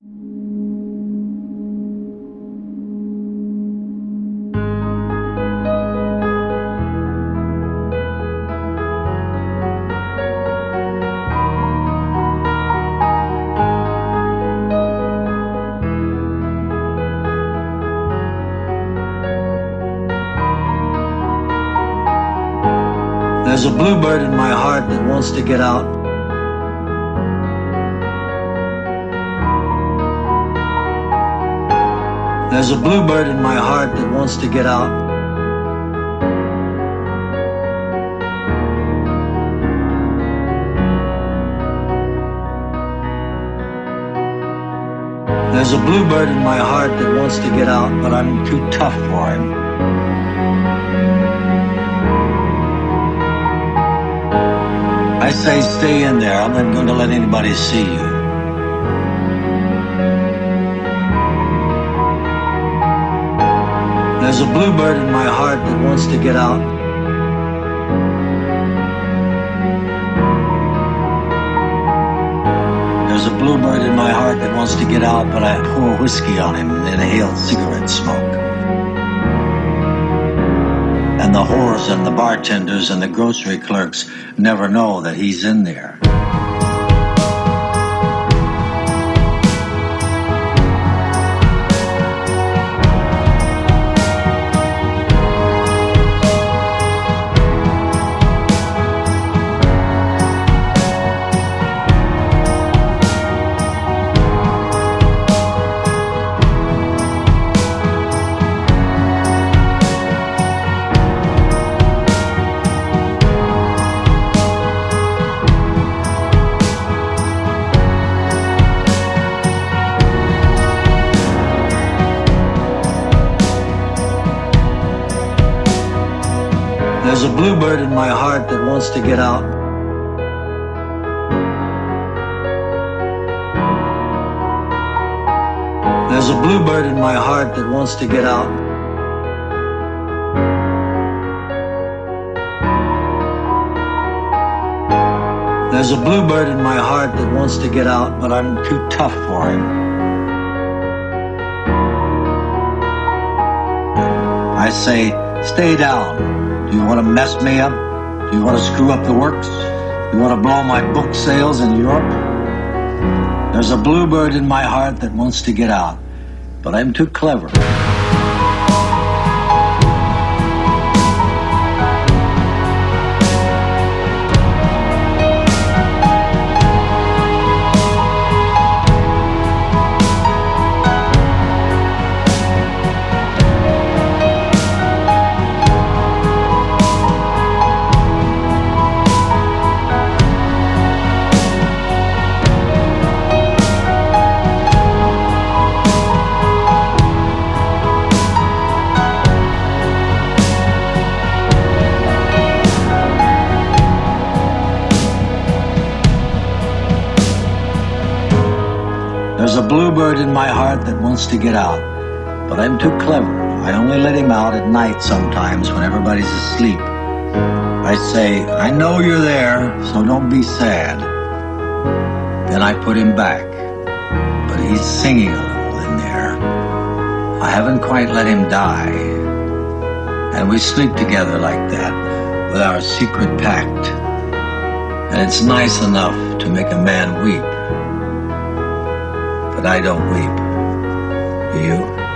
There's a bluebird in my heart that wants to get out. There's a bluebird in my heart that wants to get out. There's a bluebird in my heart that wants to get out, but I'm too tough for him. I say stay in there. I'm not going to let anybody see you. There's a bluebird in my heart that wants to get out. There's a bluebird in my heart that wants to get out, but I pour whiskey on him and inhale cigarette smoke. And the whores and the bartenders and the grocery clerks never know that he's in there. There's a bluebird in my heart that wants to get out. There's a bluebird in my heart that wants to get out. There's a bluebird in my heart that wants to get out, but I'm too tough for him. I say, stay down. Do you want to mess me up? Do you want to screw up the works? You want to blow my book sales in Europe? There's a bluebird in my heart that wants to get out, but I'm too clever. A bluebird in my heart that wants to get out, but I'm too clever. I only let him out at night sometimes when everybody's asleep. I say, I know you're there, so don't be sad. Then I put him back, but he's singing a little in there. I haven't quite let him die. And we sleep together like that with our secret pact. And it's nice enough to make a man weep but I don't weep. Do you?